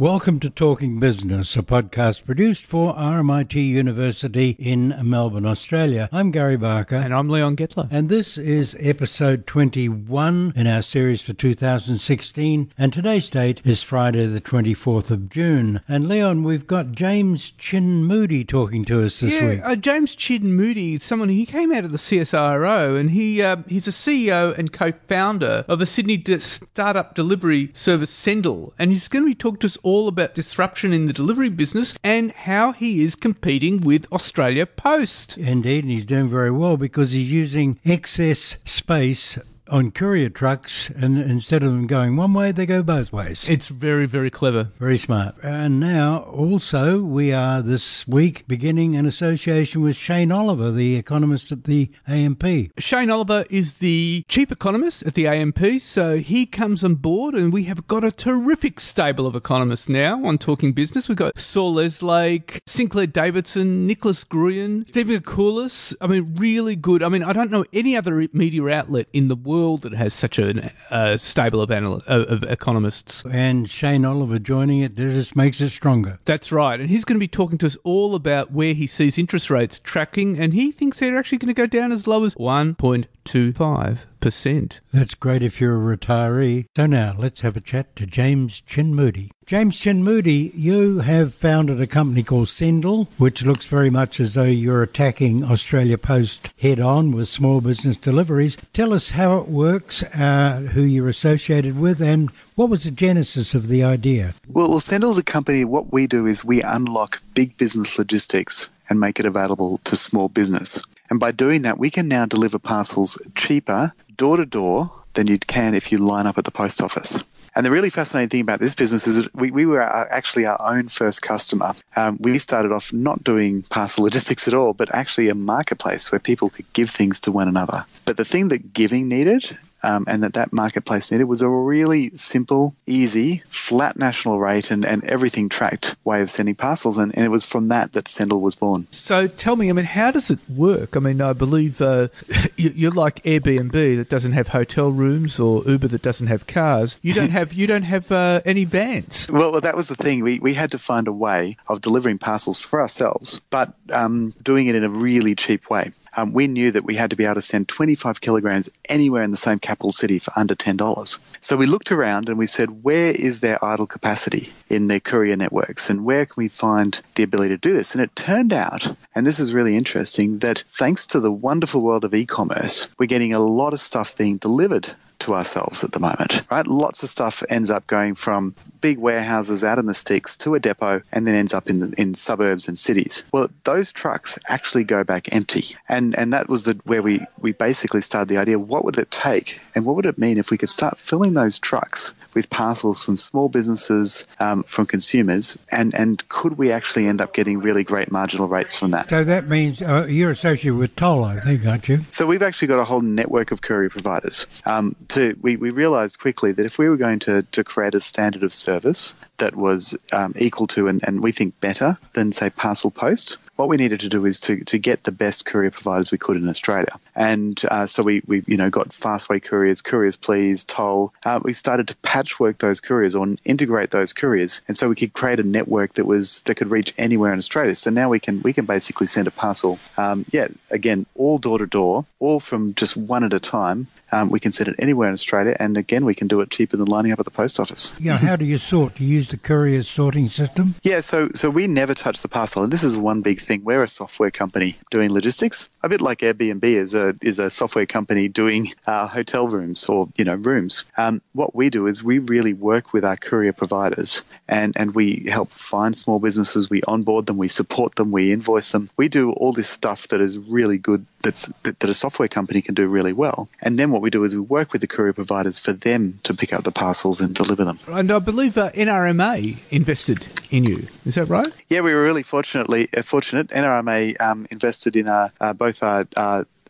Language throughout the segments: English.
Welcome to Talking Business, a podcast produced for RMIT University in Melbourne, Australia. I'm Gary Barker. And I'm Leon Gettler. And this is episode 21 in our series for 2016. And today's date is Friday, the 24th of June. And Leon, we've got James Chin Moody talking to us this yeah, week. Uh, James Chin Moody, is someone he came out of the CSIRO, and he uh, he's a CEO and co-founder of a Sydney de- startup delivery service, Sendle, and he's going to be talking to us all about disruption in the delivery business and how he is competing with Australia Post. Indeed, and he's doing very well because he's using excess space on courier trucks, and instead of them going one way, they go both ways. It's very, very clever. Very smart. And now, also, we are this week beginning an association with Shane Oliver, the economist at the AMP. Shane Oliver is the chief economist at the AMP, so he comes on board, and we have got a terrific stable of economists now on Talking Business. We've got Saul Eslake, Sinclair Davidson, Nicholas Gruen, Stephen Koulis. I mean, really good. I mean, I don't know any other media outlet in the world that has such a uh, stable of, anal- of economists. And Shane Oliver joining it just makes it stronger. That's right. And he's going to be talking to us all about where he sees interest rates tracking, and he thinks they're actually going to go down as low as 1.25%. That's great if you're a retiree. So now let's have a chat to James Chin Moody. James Chin Moody, you have founded a company called Sendle, which looks very much as though you're attacking Australia Post head on with small business deliveries. Tell us how it works, uh, who you're associated with, and what was the genesis of the idea? Well, well Sendle is a company. What we do is we unlock big business logistics and make it available to small business. And by doing that, we can now deliver parcels cheaper, door to door, than you can if you line up at the post office. And the really fascinating thing about this business is that we, we were actually our own first customer. Um, we started off not doing parcel logistics at all, but actually a marketplace where people could give things to one another. But the thing that giving needed um, and that that marketplace needed was a really simple, easy, flat national rate and, and everything tracked way of sending parcels. And, and it was from that that Sendle was born. So tell me, I mean, how does it work? I mean, I believe uh, you're like Airbnb that doesn't have hotel rooms or Uber that doesn't have cars. You don't have you don't have uh, any vans. Well, well, that was the thing. We, we had to find a way of delivering parcels for ourselves, but um, doing it in a really cheap way um, we knew that we had to be able to send 25 kilograms anywhere in the same capital city for under $10. So we looked around and we said, where is there idle capacity in their courier networks and where can we find the ability to do this? And it turned out, and this is really interesting, that thanks to the wonderful world of e commerce, we're getting a lot of stuff being delivered to ourselves at the moment, right? Lots of stuff ends up going from big warehouses out in the sticks to a depot and then ends up in the, in suburbs and cities. Well, those trucks actually go back empty, and and that was the where we we basically started the idea: what would it take, and what would it mean if we could start filling those trucks with parcels from small businesses, um, from consumers, and and could we actually end up getting really great marginal rates from that? So that means uh, you're associated with Toll, I think, aren't you? So we've actually got a whole network of courier providers. Um, to we, we realized quickly that if we were going to, to create a standard of service that was um, equal to and, and we think better than say parcel post what we needed to do is to, to get the best courier providers we could in Australia. And uh, so we, we, you know, got Fastway Couriers, Couriers Please, Toll. Uh, we started to patchwork those couriers or integrate those couriers. And so we could create a network that was that could reach anywhere in Australia. So now we can we can basically send a parcel, um, yeah, again, all door to door, all from just one at a time. Um, we can send it anywhere in Australia, and again, we can do it cheaper than lining up at the post office. Yeah, how do you sort? Do you use the courier sorting system? Yeah, so so we never touch the parcel, and this is one big thing. We're a software company doing logistics, a bit like Airbnb is a is a software company doing uh, hotel rooms or you know rooms. Um, what we do is we really work with our courier providers, and and we help find small businesses. We onboard them, we support them, we invoice them. We do all this stuff that is really good. That's that, that a software company can do really well, and then what we do is we work with the courier providers for them to pick up the parcels and deliver them. And I believe uh, NRMA invested in you. Is that right? Yeah, we were really fortunately uh, fortunate. NRMA um, invested in our, uh, both our,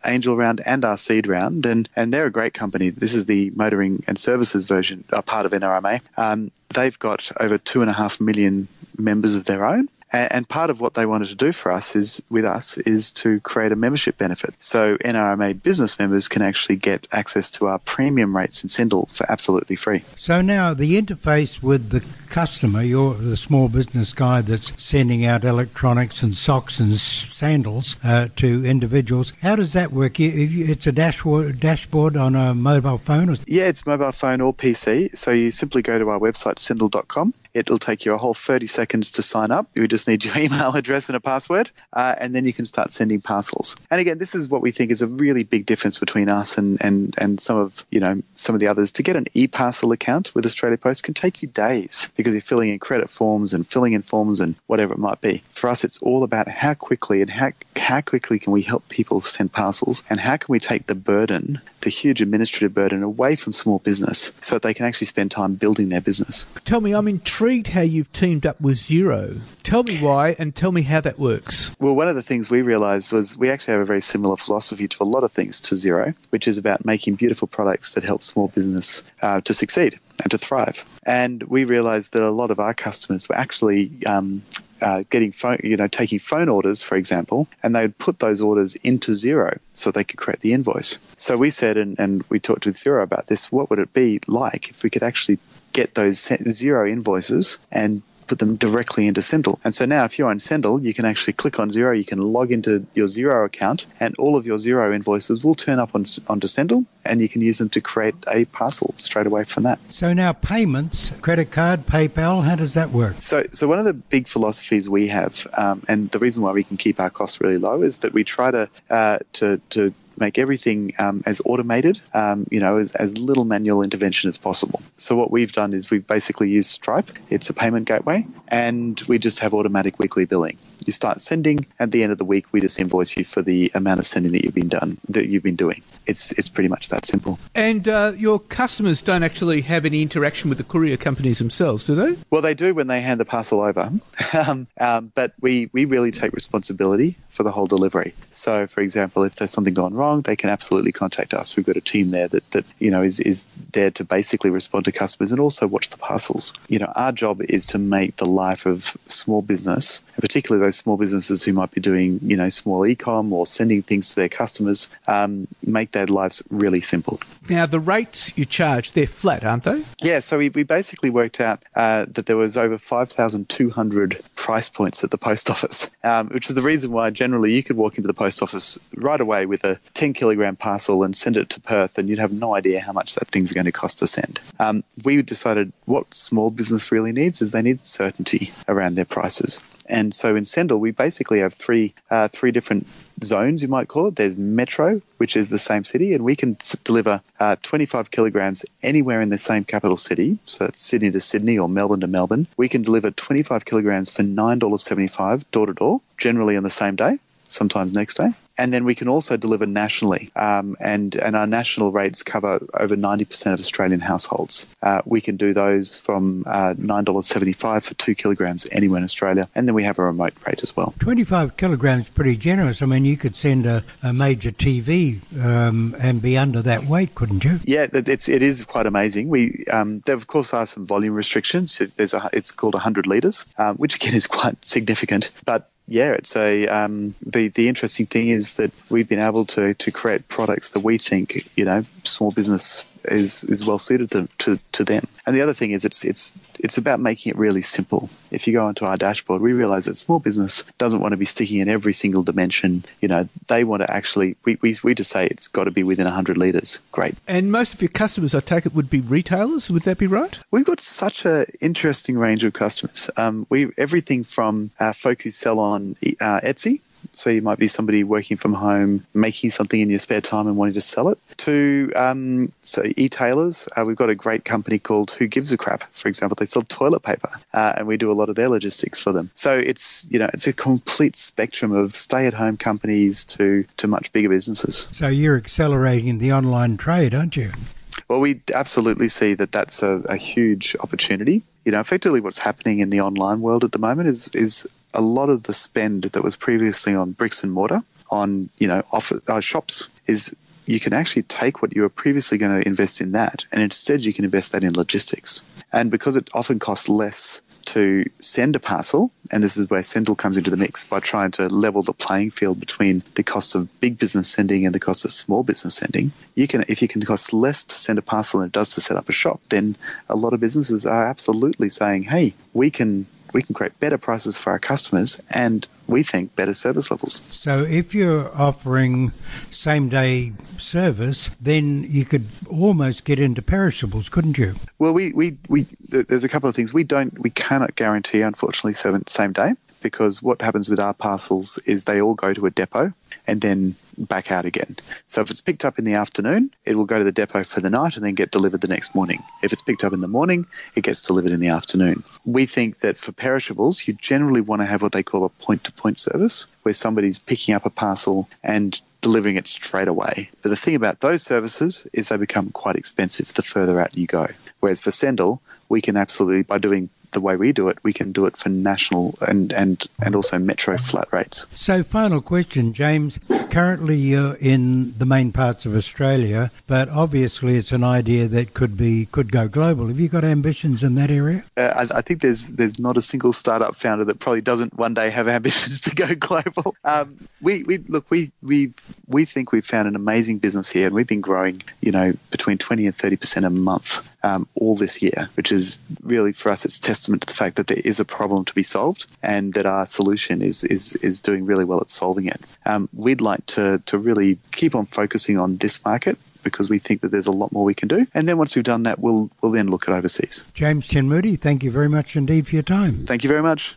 angel round and our seed round, and and they're a great company. This is the motoring and services version, a part of NRMA. Um, they've got over two and a half million members of their own. And, and part of what they wanted to do for us is with us is to create a membership benefit. So NRMA business members can actually get access to our premium rates in Sendle for absolutely free. So now the interface with the customer, you're the small business guy that's sending out electronics and socks and sandals uh, to individuals. How does that work? It's a dashboard, dashboard on a mobile phone? Or? Yeah, it's mobile phone or PC. So you simply go to our website, sendle.com. It'll take you a whole 30 seconds to sign up. You just need your email address and a password, uh, and then you can start sending parcels. And again, this is what we think is a really big difference between us and, and, and some of you know some of the others. To get an e-parcel account with Australia Post can take you days because you're filling in credit forms and filling in forms and whatever it might be. For us, it's all about how quickly and how how quickly can we help people send parcels, and how can we take the burden, the huge administrative burden, away from small business so that they can actually spend time building their business. Tell me, I'm intrigued how you've teamed up with Xero. Tell me why and tell me how that works. Well, one of the things we realized was we actually have a very similar philosophy to a lot of things to Xero, which is about making beautiful products that help small business uh, to succeed and to thrive. And we realized that a lot of our customers were actually um, uh, getting phone, you know, taking phone orders, for example, and they would put those orders into Xero so they could create the invoice. So we said, and, and we talked with Xero about this, what would it be like if we could actually get those Xero invoices and put them directly into Sendle. And so now, if you're on Sendle, you can actually click on Xero, you can log into your Xero account, and all of your Xero invoices will turn up on, onto Sendle, and you can use them to create a parcel straight away from that. So now, payments, credit card, PayPal, how does that work? So, so one of the big philosophies we have, um, and the reason why we can keep our costs really low, is that we try to uh, to to make everything um, as automated, um, you know, as, as little manual intervention as possible. So what we've done is we've basically used Stripe. It's a payment gateway, and we just have automatic weekly billing. You start sending. At the end of the week, we just invoice you for the amount of sending that you've been done that you've been doing. It's it's pretty much that simple. And uh, your customers don't actually have any interaction with the courier companies themselves, do they? Well, they do when they hand the parcel over, um, um, but we we really take responsibility for the whole delivery. So, for example, if there's something gone wrong, they can absolutely contact us. We've got a team there that, that you know is, is there to basically respond to customers and also watch the parcels. You know, our job is to make the life of small business, and particularly those small businesses who might be doing you know small e-com or sending things to their customers, um, make their lives really simple. Now, the rates you charge they're flat, aren't they? Yeah. So we, we basically worked out uh, that there was over five thousand two hundred price points at the post office, um, which is the reason why generally you could walk into the post office right away with a 10 kilogram parcel and send it to Perth, and you'd have no idea how much that thing's going to cost to send. Um, we decided what small business really needs is they need certainty around their prices. And so in Sendle, we basically have three uh, three different zones, you might call it. There's Metro, which is the same city, and we can deliver uh, 25 kilograms anywhere in the same capital city. So that's Sydney to Sydney or Melbourne to Melbourne. We can deliver 25 kilograms for $9.75 door to door, generally on the same day, sometimes next day and then we can also deliver nationally. Um, and and our national rates cover over 90% of Australian households. Uh, we can do those from uh, $9.75 for two kilograms anywhere in Australia, and then we have a remote rate as well. 25 kilograms pretty generous. I mean, you could send a, a major TV um, and be under that weight, couldn't you? Yeah, it's it is quite amazing. We um, there of course are some volume restrictions. There's a it's called 100 liters, um, which again is quite significant, but yeah, it's a um, the the interesting thing is that we've been able to to create products that we think you know small business is is well suited to, to, to them. And the other thing is it's it's it's about making it really simple. If you go onto our dashboard, we realize that small business doesn't want to be sticking in every single dimension. You know, they want to actually we, we, we just say it's got to be within 100 liters. Great. And most of your customers, I take it, would be retailers. Would that be right? We've got such an interesting range of customers. Um, we everything from uh, folk who sell on uh, Etsy so you might be somebody working from home, making something in your spare time and wanting to sell it. To um, so e-tailers, uh, we've got a great company called Who Gives a Crap. For example, they sell toilet paper, uh, and we do a lot of their logistics for them. So it's you know it's a complete spectrum of stay-at-home companies to to much bigger businesses. So you're accelerating the online trade, aren't you? Well, we absolutely see that that's a, a, huge opportunity. You know, effectively, what's happening in the online world at the moment is is a lot of the spend that was previously on bricks and mortar, on you know off, uh, shops, is you can actually take what you were previously going to invest in that, and instead you can invest that in logistics. And because it often costs less to send a parcel, and this is where Sendle comes into the mix by trying to level the playing field between the cost of big business sending and the cost of small business sending. You can, if you can cost less to send a parcel than it does to set up a shop, then a lot of businesses are absolutely saying, "Hey, we can we can create better prices for our customers and we think better service levels. So if you're offering same day service, then you could almost get into perishables, couldn't you? Well, we, we, we there's a couple of things we don't we cannot guarantee unfortunately same day because what happens with our parcels is they all go to a depot and then back out again. So if it's picked up in the afternoon, it will go to the depot for the night and then get delivered the next morning. If it's picked up in the morning, it gets delivered in the afternoon. We think that for perishables, you generally want to have what they call a point to point service, where somebody's picking up a parcel and delivering it straight away. But the thing about those services is they become quite expensive the further out you go. Whereas for Sendle, we can absolutely, by doing the way we do it, we can do it for national and, and, and also metro flat rates. So, final question, James. Currently, you're in the main parts of Australia, but obviously, it's an idea that could be could go global. Have you got ambitions in that area? Uh, I, I, think there's there's not a single startup founder that probably doesn't one day have ambitions to go global. Um, we, we look we we we think we've found an amazing business here, and we've been growing, you know, between twenty and thirty percent a month um, all this year, which is really for us it's testament to the fact that there is a problem to be solved and that our solution is is is doing really well at solving it. Um, we'd like to to really keep on focusing on this market because we think that there's a lot more we can do. And then once we've done that, we'll we'll then look at overseas. James Chin Moody, thank you very much indeed for your time. Thank you very much.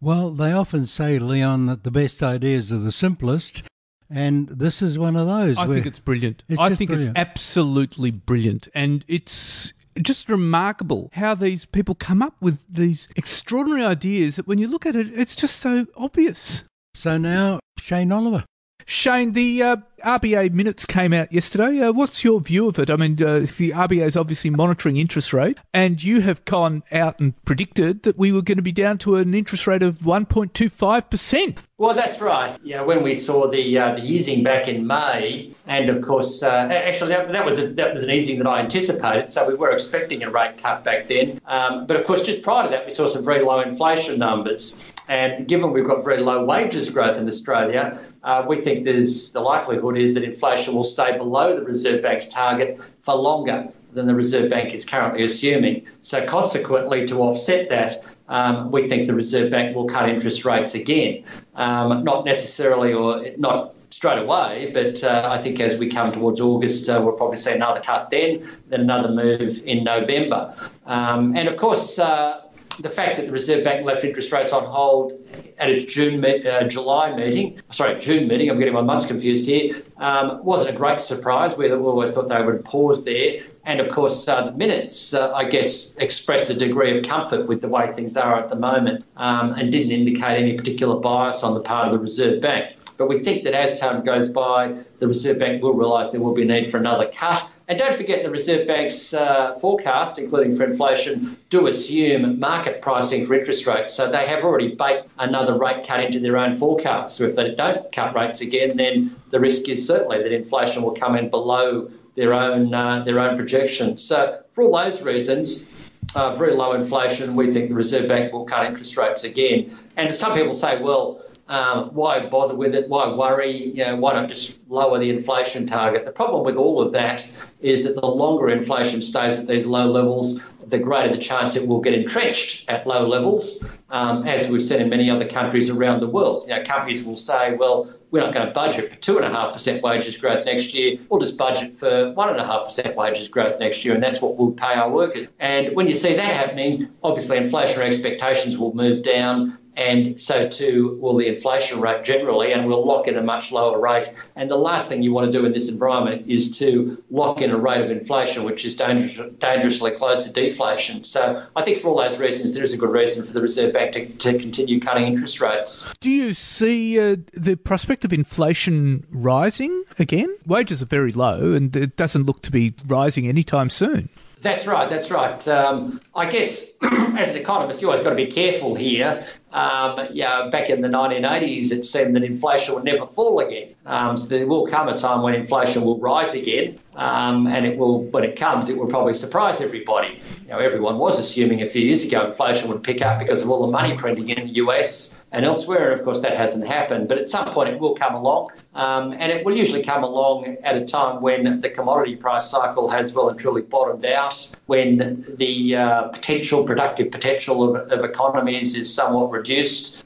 Well, they often say, Leon, that the best ideas are the simplest. And this is one of those. I think it's brilliant. It's I think brilliant. it's absolutely brilliant. And it's just remarkable how these people come up with these extraordinary ideas that when you look at it, it's just so obvious. So now, Shane Oliver. Shane, the uh, RBA minutes came out yesterday. Uh, what's your view of it? I mean, uh, the RBA is obviously monitoring interest rate, and you have gone out and predicted that we were going to be down to an interest rate of 1.25%. Well, that's right. You know, when we saw the uh, the easing back in May, and of course, uh, actually that, that was a, that was an easing that I anticipated. So we were expecting a rate cut back then. Um, but of course, just prior to that, we saw some very low inflation numbers. And given we've got very low wages growth in Australia, uh, we think there's the likelihood is that inflation will stay below the Reserve Bank's target for longer than the Reserve Bank is currently assuming. So, consequently, to offset that, um, we think the Reserve Bank will cut interest rates again. Um, not necessarily or not straight away, but uh, I think as we come towards August, uh, we'll probably see another cut then, then another move in November. Um, and of course, uh, the fact that the Reserve Bank left interest rates on hold at its June uh, July meeting, sorry, June meeting, I'm getting my months confused here, um, wasn't a great surprise. We always thought they would pause there. And of course, uh, the minutes, uh, I guess, expressed a degree of comfort with the way things are at the moment um, and didn't indicate any particular bias on the part of the Reserve Bank. But we think that as time goes by, the Reserve Bank will realise there will be a need for another cut. And don't forget the Reserve Bank's uh, forecast, including for inflation, do assume market pricing for interest rates. So they have already baked another rate cut into their own forecast. So if they don't cut rates again, then the risk is certainly that inflation will come in below their own uh, their own projections. So for all those reasons, uh, very low inflation, we think the Reserve Bank will cut interest rates again. And some people say, well, um, why bother with it? Why worry? You know, why not just lower the inflation target? The problem with all of that is that the longer inflation stays at these low levels, the greater the chance it will get entrenched at low levels, um, as we've seen in many other countries around the world. You know, companies will say, well, we're not going to budget for 2.5% wages growth next year. We'll just budget for 1.5% wages growth next year, and that's what we'll pay our workers. And when you see that happening, obviously inflationary expectations will move down and so too will the inflation rate generally, and we'll lock in a much lower rate. And the last thing you want to do in this environment is to lock in a rate of inflation which is dangerous, dangerously close to deflation. So I think for all those reasons, there is a good reason for the Reserve Bank to, to continue cutting interest rates. Do you see uh, the prospect of inflation rising again? Wages are very low, and it doesn't look to be rising anytime soon. That's right. That's right. Um, I guess as an economist, you always got to be careful here um, yeah, back in the 1980s, it seemed that inflation would never fall again. Um, so there will come a time when inflation will rise again, um, and it will. When it comes, it will probably surprise everybody. You know, everyone was assuming a few years ago inflation would pick up because of all the money printing in the US and elsewhere, and of course that hasn't happened. But at some point, it will come along, um, and it will usually come along at a time when the commodity price cycle has well and truly bottomed out, when the uh, potential, productive potential of, of economies is somewhat reduced,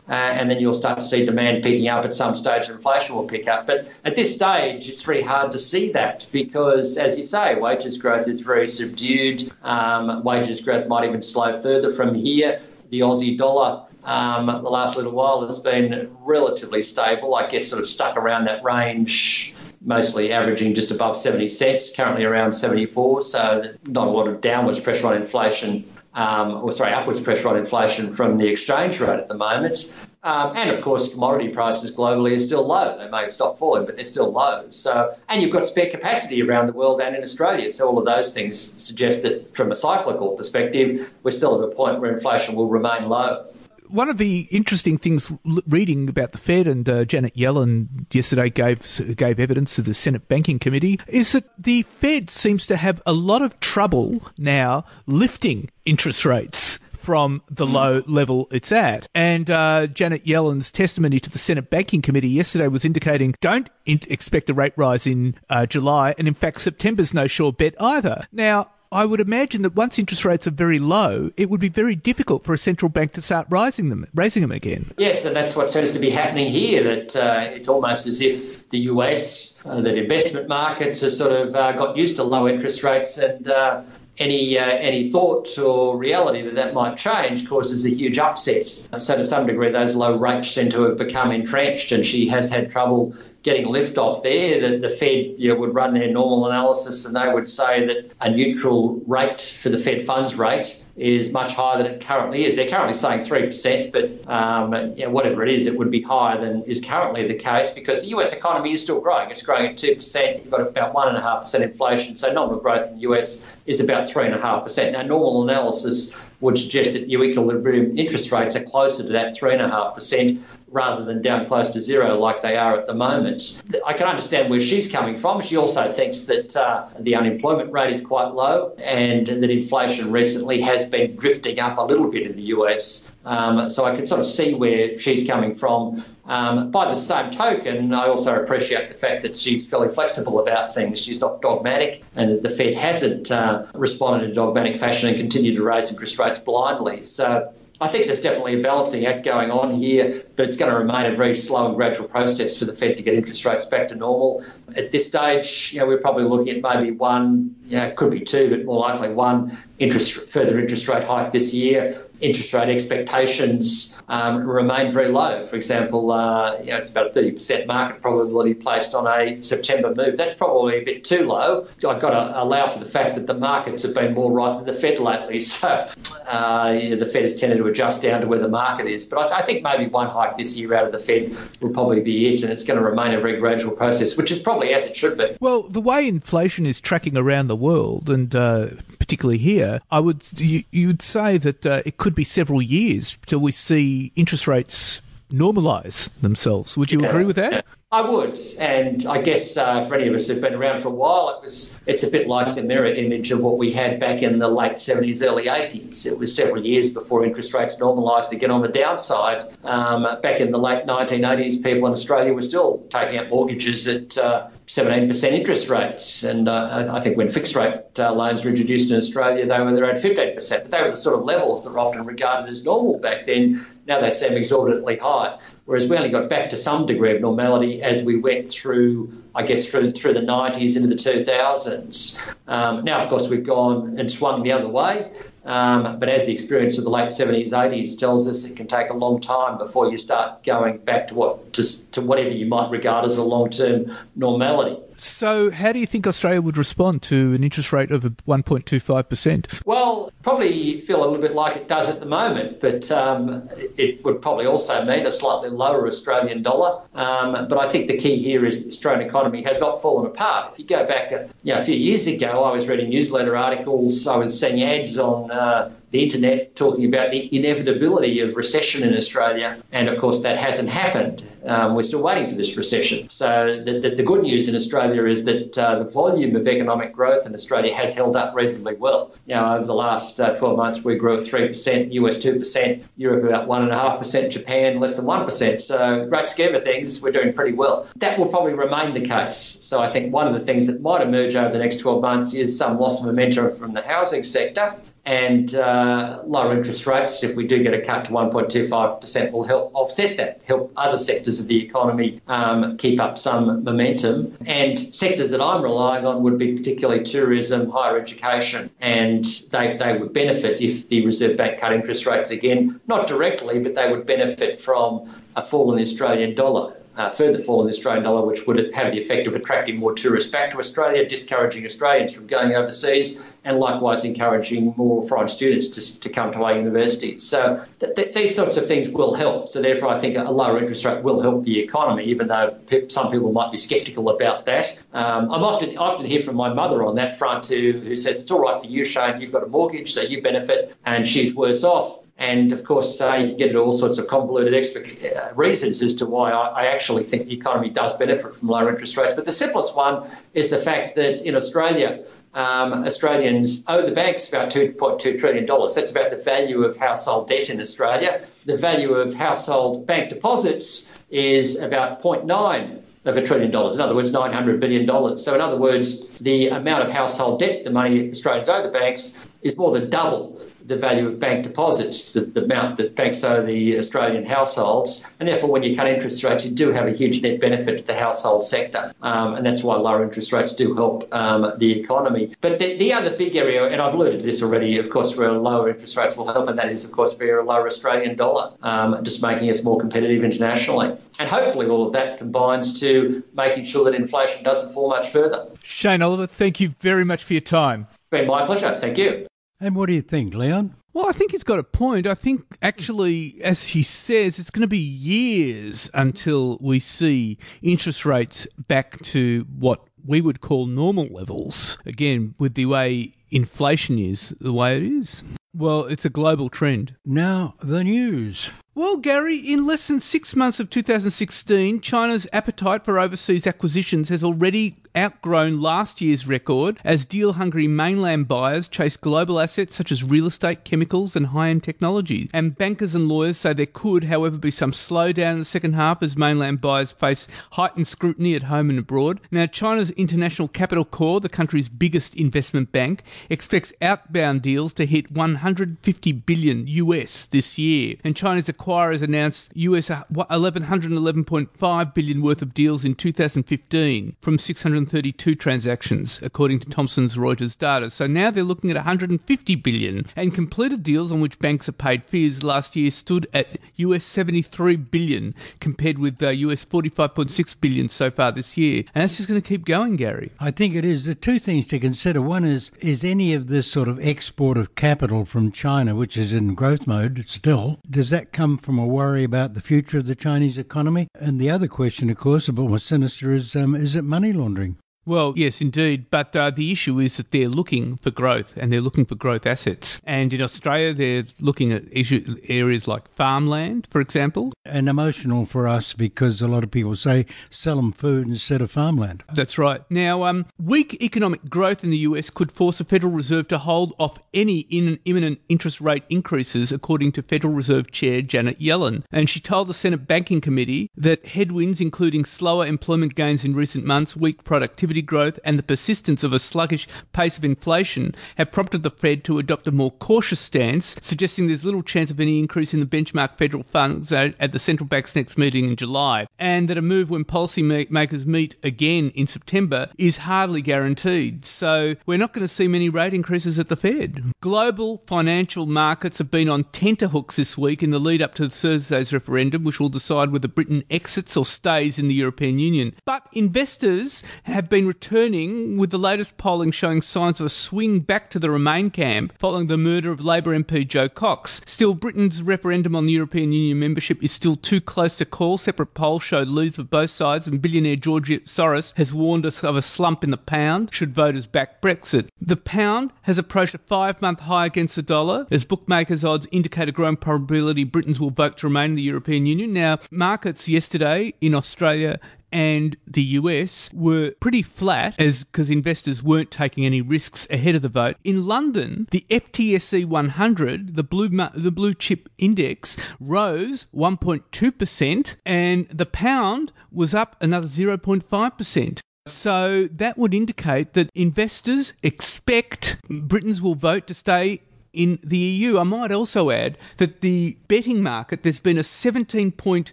uh, and then you'll start to see demand picking up at some stage, inflation will pick up. But at this stage, it's very hard to see that because, as you say, wages growth is very subdued. Um, wages growth might even slow further from here. The Aussie dollar um, the last little while has been relatively stable, I guess, sort of stuck around that range, mostly averaging just above 70 cents, currently around 74. So, not a lot of downwards pressure on inflation um, or sorry, upwards pressure on inflation from the exchange rate at the moment. Um, and of course, commodity prices globally are still low. They may have stopped falling, but they're still low. So, and you've got spare capacity around the world and in Australia. So, all of those things suggest that, from a cyclical perspective, we're still at a point where inflation will remain low one of the interesting things reading about the Fed and uh, Janet Yellen yesterday gave gave evidence to the Senate Banking Committee is that the Fed seems to have a lot of trouble now lifting interest rates from the mm. low level it's at. And uh, Janet Yellen's testimony to the Senate Banking Committee yesterday was indicating don't in- expect a rate rise in uh, July, and in fact, September's no sure bet either. Now, I would imagine that once interest rates are very low, it would be very difficult for a central bank to start rising them, raising them again. Yes, and that's what seems to be happening here. That uh, it's almost as if the US, uh, that investment markets have sort of uh, got used to low interest rates, and uh, any uh, any thought or reality that that might change causes a huge upset. So to some degree, those low rates seem to have become entrenched, and she has had trouble getting lift off there, the, the Fed you know, would run their normal analysis and they would say that a neutral rate for the Fed funds rate is much higher than it currently is. They're currently saying 3%, but um, you know, whatever it is, it would be higher than is currently the case because the US economy is still growing. It's growing at 2%. You've got about 1.5% inflation, so nominal growth in the US is about 3.5%. Now, normal analysis would suggest that your equilibrium interest rates are closer to that 3.5% rather than down close to zero like they are at the moment. I can understand where she's coming from. She also thinks that uh, the unemployment rate is quite low and that inflation recently has been drifting up a little bit in the US. Um, so I can sort of see where she's coming from. Um, by the same token, I also appreciate the fact that she's fairly flexible about things. She's not dogmatic, and the Fed hasn't uh, responded in a dogmatic fashion and continued to raise interest rates blindly. So I think there's definitely a balancing act going on here, but it's going to remain a very slow and gradual process for the Fed to get interest rates back to normal. At this stage, you know, we're probably looking at maybe one, you know, could be two, but more likely one interest further interest rate hike this year interest rate expectations um, remain very low. For example, uh, you know, it's about a 30% market probability placed on a September move. That's probably a bit too low. I've got to allow for the fact that the markets have been more right than the Fed lately. So uh, yeah, the Fed has tended to adjust down to where the market is. But I, th- I, think maybe one hike this year out of the Fed will probably be it, and it's going to remain a very gradual process, which is probably as it should be. Well, the way inflation is tracking around the world, and uh, particularly here, I would you, you'd say that uh, it could be several years till we see interest rates normalise themselves. Would you yeah. agree with that? I would, and I guess uh, for any of us who've been around for a while, it was it's a bit like the mirror image of what we had back in the late 70s, early 80s. It was several years before interest rates normalised again on the downside. Um, back in the late 1980s, people in Australia were still taking out mortgages at uh, 17% interest rates, and uh, I think when fixed rate uh, loans were introduced in Australia, they were around 15%. But they were the sort of levels that were often regarded as normal back then. Now they seem exorbitantly high whereas we only got back to some degree of normality as we went through, I guess, through, through the 90s into the 2000s. Um, now, of course, we've gone and swung the other way. Um, but as the experience of the late 70s, 80s tells us, it can take a long time before you start going back to what to, to whatever you might regard as a long-term normality. So, how do you think Australia would respond to an interest rate of 1.25%? Well, probably feel a little bit like it does at the moment, but um, it would probably also mean a slightly lower Australian dollar. Um, but I think the key here is the Australian economy has not fallen apart. If you go back a, you know, a few years ago, I was reading newsletter articles, I was seeing ads on on uh, the internet talking about the inevitability of recession in Australia, and of course that hasn't happened. Um, we're still waiting for this recession. So the, the, the good news in Australia is that uh, the volume of economic growth in Australia has held up reasonably well. You know, over the last uh, 12 months, we grew at 3%, US 2%, Europe about 1.5%, Japan less than 1%. So, great scheme of things, we're doing pretty well. That will probably remain the case. So, I think one of the things that might emerge over the next 12 months is some loss of momentum from the housing sector and uh, lower interest rates, if we do get a cut to 1.25%, will help offset that, help other sectors of the economy um, keep up some momentum. And sectors that I'm relying on would be particularly tourism, higher education, and they, they would benefit if the Reserve Bank cut interest rates again, not directly, but they would benefit from a fall in the Australian dollar uh, further fall in the Australian dollar, which would have the effect of attracting more tourists back to Australia, discouraging Australians from going overseas, and likewise encouraging more foreign students to, to come to our universities. So th- th- these sorts of things will help. So therefore, I think a lower interest rate will help the economy, even though some people might be sceptical about that. Um, I'm often often hear from my mother on that front too, who says it's all right for you, Shane. You've got a mortgage, so you benefit, and she's worse off. And of course, uh, you get all sorts of convoluted uh, reasons as to why I, I, actually think the economy does benefit from lower interest rates. But the simplest one is the fact that in Australia, um, Australians owe the banks about $2.2 trillion. That's about the value of household debt in Australia. The value of household bank deposits is about 0.9 of a trillion dollars. In other words, $900 billion. So, in other words, the amount of household debt, the money Australians owe the banks, is more than double the value of bank deposits, the, the, amount that banks owe the Australian households. And therefore, when you cut interest rates, you do have a huge net benefit to the household sector. Um, and that's why lower interest rates do help um, the economy. But the, the, other big area, and I've alluded to this already, of course, where lower interest rates will help, and that is, of course, via a lower Australian dollar, um, just making us more competitive internationally. And hopefully, all of that combines to making sure that inflation doesn't fall much further. Shane Oliver, thank you very much for your time. It's been my pleasure. Thank you. And what do you think, Leon? Well, I think he's got a point. I think actually, as he says, it's going to be years until we see interest rates back to what we would call normal levels. Again, with the way inflation is the way it is. Well, it's a global trend. Now, the news. Well, Gary, in less than six months of 2016, China's appetite for overseas acquisitions has already outgrown last year's record as deal hungry mainland buyers chase global assets such as real estate, chemicals, and high end technology. And bankers and lawyers say there could, however, be some slowdown in the second half as mainland buyers face heightened scrutiny at home and abroad. Now, China's International Capital Corp, the country's biggest investment bank, expects outbound deals to hit 150 billion US this year. And China's acquirers announced US 1111.5 billion worth of deals in 2015 from 600 132 transactions, according to Thomson's Reuters data. So now they're looking at 150 billion. And completed deals on which banks have paid fees last year stood at US 73 billion, compared with uh, US 45.6 billion so far this year. And that's just going to keep going, Gary. I think it is. The two things to consider. One is, is any of this sort of export of capital from China, which is in growth mode still, does that come from a worry about the future of the Chinese economy? And the other question, of course, a bit more sinister, is um, is it money laundering? Well, yes, indeed. But uh, the issue is that they're looking for growth and they're looking for growth assets. And in Australia, they're looking at issue, areas like farmland, for example. And emotional for us because a lot of people say sell them food instead of farmland. That's right. Now, um, weak economic growth in the US could force the Federal Reserve to hold off any in- imminent interest rate increases, according to Federal Reserve Chair Janet Yellen. And she told the Senate Banking Committee that headwinds, including slower employment gains in recent months, weak productivity, growth and the persistence of a sluggish pace of inflation have prompted the Fed to adopt a more cautious stance, suggesting there's little chance of any increase in the benchmark federal funds at the central bank's next meeting in July, and that a move when policymakers meet again in September is hardly guaranteed. So we're not going to see many rate increases at the Fed. Global financial markets have been on tenterhooks this week in the lead up to Thursday's referendum, which will decide whether Britain exits or stays in the European Union. But investors have been returning, with the latest polling showing signs of a swing back to the Remain camp following the murder of Labour MP Jo Cox. Still, Britain's referendum on the European Union membership is still too close to call. Separate polls showed leads for both sides, and billionaire George Soros has warned us of a slump in the pound should voters back Brexit. The pound has approached a five month high against the dollar as bookmakers' odds indicate a growing probability Britons will vote to remain in the European Union. Now, markets yesterday in Australia and the US were pretty flat as because investors weren't taking any risks ahead of the vote. In London, the FTSE 100, the blue the blue chip index rose 1.2% and the pound was up another 0.5%. So that would indicate that investors expect Britons will vote to stay in the EU. I might also add that the betting market, there's been a 17 point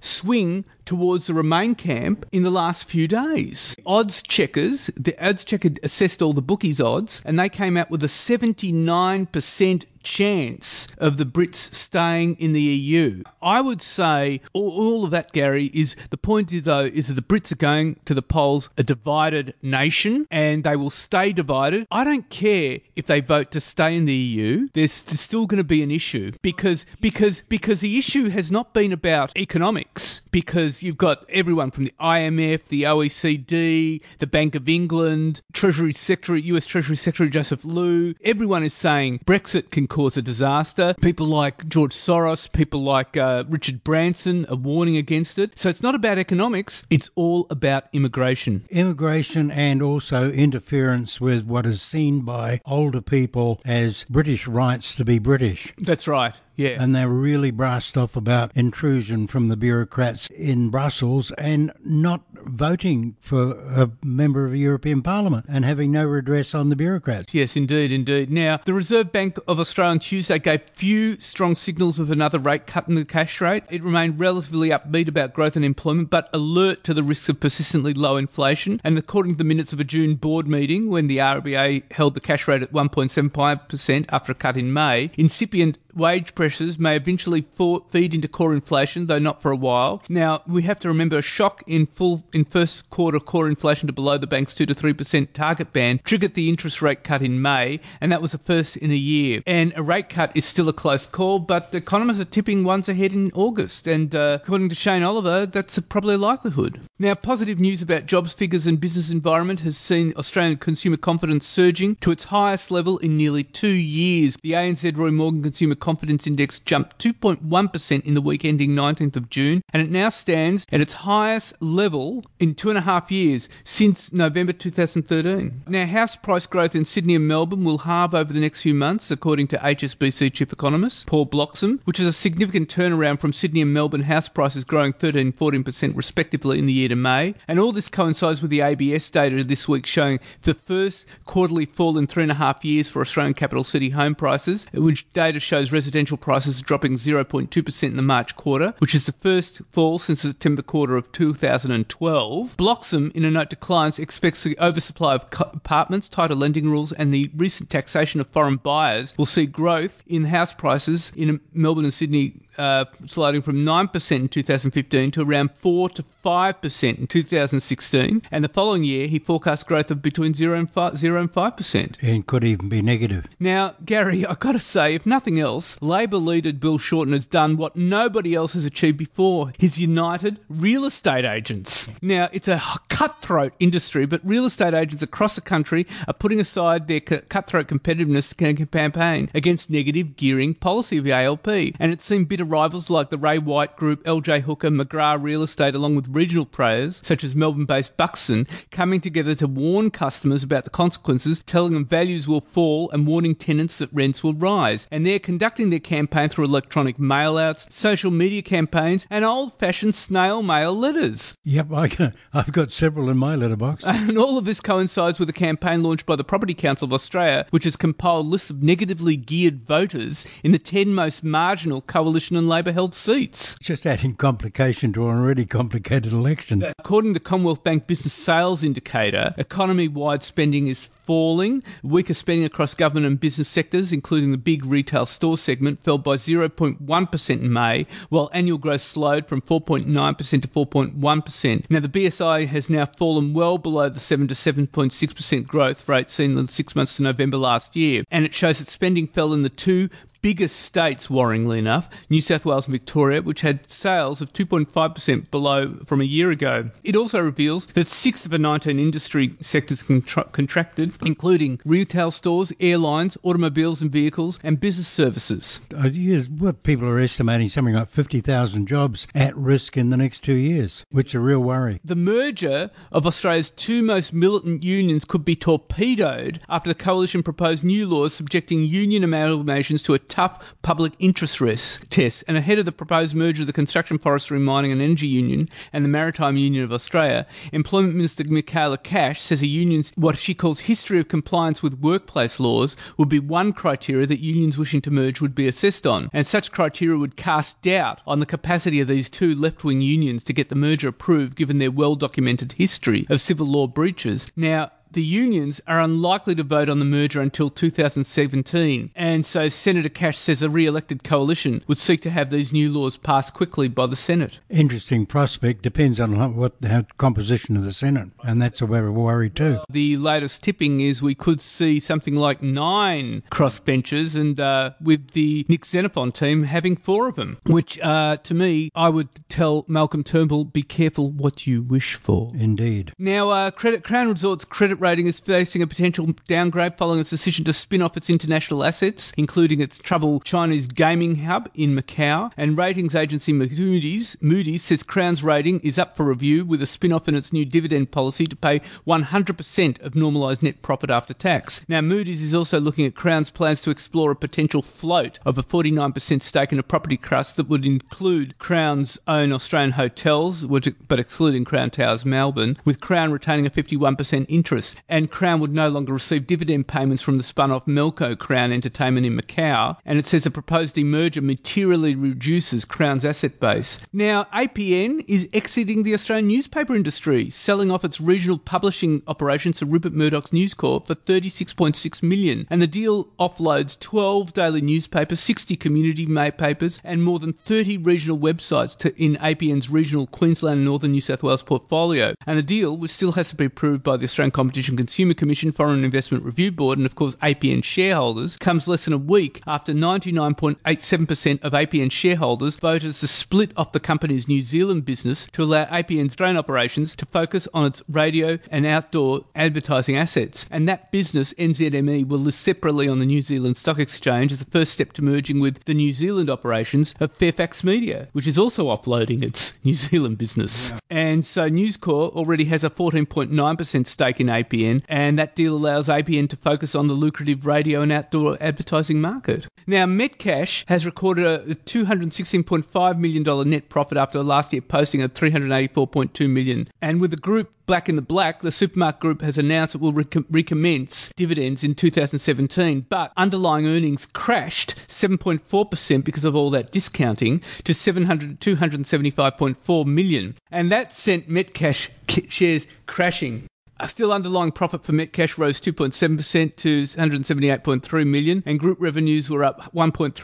swing towards the Remain camp in the last few days. Odds checkers, the odds checker assessed all the bookies' odds, and they came out with a 79% chance of the Brits staying in the EU. I would say all, all, of that, Gary, is the point is though is that the Brits are going to the polls a divided nation, and they will stay divided. I don't care if they vote to stay in the EU. There's, still going to be an issue because because because the issue has not been about economics because you've got everyone from the IMF, the OECD, the Bank of England, Treasury Secretary, US Treasury Secretary Joseph Lew. Everyone is saying Brexit can cause a disaster. People like George Soros, people like uh, Richard Branson are warning against it. So it's not about economics, it's all about immigration. Immigration and also interference with what is seen by older people as British rights to be British. That's right. Yeah. And they're really brassed off about intrusion from the bureaucrats in Brussels and not voting for a member of the European Parliament and having no redress on the bureaucrats. Yes, indeed, indeed. Now, the Reserve Bank of Australia on Tuesday gave few strong signals of another rate cut in the cash rate. It remained relatively upbeat about growth and employment, but alert to the risks of persistently low inflation. And according to the minutes of a June board meeting, when the RBA held the cash rate at 1.75% after a cut in May, incipient wage pressures may eventually feed into core inflation, though not for a while. Now, we have to remember a shock in full in first quarter core inflation to below the bank's 2 to 3% target band triggered the interest rate cut in May, and that was the first in a year. And a rate cut is still a close call, but economists are tipping ones ahead in August, and uh, according to Shane Oliver, that's probably a likelihood. Now, positive news about jobs figures and business environment has seen Australian consumer confidence surging to its highest level in nearly two years. The ANZ Roy Morgan Consumer Confidence Index jumped 2.1% in the week ending 19th of June, and it now stands at its highest level in two and a half years since November 2013. Now, house price growth in Sydney and Melbourne will halve over the next few months, according to HSBC chief economist Paul Bloxham, which is a significant turnaround from Sydney and Melbourne house prices growing 13 14% respectively in the year to May. And all this coincides with the ABS data this week showing the first quarterly fall in three and a half years for Australian capital city home prices, which data shows residential prices dropping 0.2% in the March quarter, which is the first fall since the September quarter of 2012. Bloxham, in a note to clients, expects the oversupply of apartments, tighter lending rules, and the recent taxation of foreign buyers will see growth in house prices in Melbourne and Sydney uh, sliding from 9% in 2015 to around 4 to 5% in 2016. And the following year, he forecast growth of between 0 and 5, 0 and 5%. And could even be negative. Now, Gary, I've got to say, if nothing else, Labor leader Bill Shorten has done what nobody else has achieved before. He's united real estate agents. Now, it's a cutthroat industry, but real estate agents across the country are putting aside their cutthroat competitiveness campaign against negative gearing policy of the ALP. And it's seen bitter rivals like the Ray White Group, LJ Hooker, McGrath Real Estate, along with regional players such as Melbourne based Buxton, coming together to warn customers about the consequences, telling them values will fall and warning tenants that rents will rise. And they're conducting their campaign through electronic mail outs, social media campaigns, and old fashioned snail mail letters. Yep, I, I've got several in my letterbox. And all of this coincides with a campaign launched by the Property Council of Australia, which has compiled lists of negatively geared voters in the 10 most marginal coalition and Labor held seats. Just adding complication to an already complicated election. According to the Commonwealth Bank Business Sales Indicator, economy wide spending is falling. Weaker spending across government and business sectors, including the big retail store segment fell by 0.1% in May, while annual growth slowed from 4.9% to 4.1%. Now, the BSI has now fallen well below the 7 to 7.6% growth rate seen in the six months to November last year, and it shows that spending fell in the two biggest states, worryingly enough, New South Wales and Victoria, which had sales of 2.5% below from a year ago. It also reveals that six of the 19 industry sectors contra- contracted, including retail stores, airlines, automobiles and vehicles, and business services. Uh, yes, what people are estimating something like 50,000 jobs at risk in the next two years, which is a real worry. The merger of Australia's two most militant unions could be torpedoed after the coalition proposed new laws subjecting union amalgamations to a tough public interest risk test. And ahead of the proposed merger of the Construction, Forestry, Mining and Energy Union and the Maritime Union of Australia, Employment Minister Michaela Cash says a union's what she calls history of compliance with workplace laws would be one criteria that unions wishing to merge would be assessed on. And such criteria would cast doubt on the capacity of these two left wing unions to get the merger approved given their well documented history of civil law breaches. Now, the unions are unlikely to vote on the merger until 2017. And so Senator Cash says a re elected coalition would seek to have these new laws passed quickly by the Senate. Interesting prospect. Depends on what the composition of the Senate. And that's a worry too. The latest tipping is we could see something like nine crossbenchers, and uh, with the Nick Xenophon team having four of them, which uh, to me, I would tell Malcolm Turnbull, be careful what you wish for. Indeed. Now, uh, Credit Crown Resorts credit rating is facing a potential downgrade following its decision to spin off its international assets, including its troubled Chinese gaming hub in Macau. And ratings agency Moody's, Moody's says Crown's rating is up for review with a spin off in its new dividend policy to pay 100% of normalised net profit after tax. Now, Moody's is also looking at Crown's plans to explore a potential float of a 49% stake in a property trust that would include Crown's own Australian hotels, but excluding Crown Towers Melbourne, with Crown retaining a 51% interest and Crown would no longer receive dividend payments from the spun off Melco Crown Entertainment in Macau. And it says the proposed demerger materially reduces Crown's asset base. Now, APN is exiting the Australian newspaper industry, selling off its regional publishing operations to Rupert Murdoch's News Corp for 36.6 million. And the deal offloads 12 daily newspapers, 60 community papers, and more than 30 regional websites to, in APN's regional Queensland and Northern New South Wales portfolio. And the deal, which still has to be approved by the Australian Competition Competition Consumer Commission, Foreign Investment Review Board, and of course APN shareholders, comes less than a week after 99.87% of APN shareholders voted to split off the company's New Zealand business to allow APN's drone operations to focus on its radio and outdoor advertising assets. And that business, NZME, will list separately on the New Zealand Stock Exchange as the first step to merging with the New Zealand operations of Fairfax Media, which is also offloading its New Zealand business. Yeah. And so News Corp already has a 14.9% stake in APN And that deal allows APN to focus on the lucrative radio and outdoor advertising market. Now, Metcash has recorded a $216.5 million net profit after last year posting a 384.2 million. And with the group Black in the Black, the supermarket group has announced it will rec- recommence dividends in 2017, but underlying earnings crashed 7.4% because of all that discounting to 700, 275.4 million. And that sent Metcash shares crashing Still, underlying profit for Metcash rose 2.7% to 178.3 million, and group revenues were up 1.3%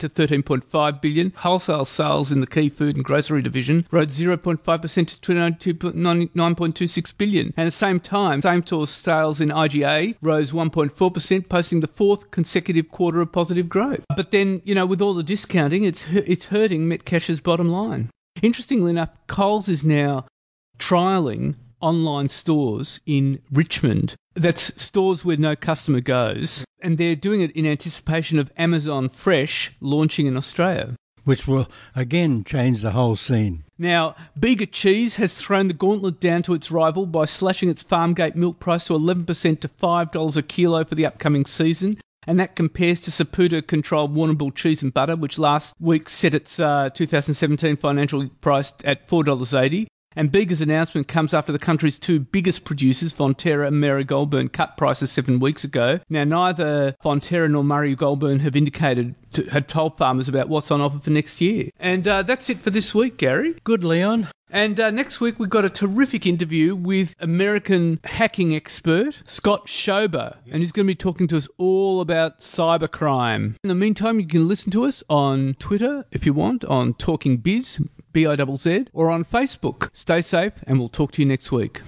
to 13.5 billion. Wholesale sales in the key food and grocery division rose 0.5% to 29.26 billion. And at the same time, same-store sales in IGA rose 1.4%, posting the fourth consecutive quarter of positive growth. But then, you know, with all the discounting, it's it's hurting Metcash's bottom line. Interestingly enough, Coles is now trialing online stores in Richmond. That's stores where no customer goes, and they're doing it in anticipation of Amazon Fresh launching in Australia. Which will again change the whole scene. Now, Bega Cheese has thrown the gauntlet down to its rival by slashing its farmgate milk price to 11% to $5 a kilo for the upcoming season and that compares to Saputo controlled Warrnambool cheese and butter, which last week set its uh, 2017 financial price at $4.80. And Bega's announcement comes after the country's two biggest producers, Fonterra and Murray Goulburn, cut prices seven weeks ago. Now, neither Fonterra nor Murray Goulburn have indicated, to, had told farmers about what's on offer for next year. And uh, that's it for this week, Gary. Good, Leon. And uh, next week, we've got a terrific interview with American hacking expert Scott Schober. And he's going to be talking to us all about cybercrime. In the meantime, you can listen to us on Twitter if you want, on Talking Biz, B I Z Z, or on Facebook. Stay safe, and we'll talk to you next week.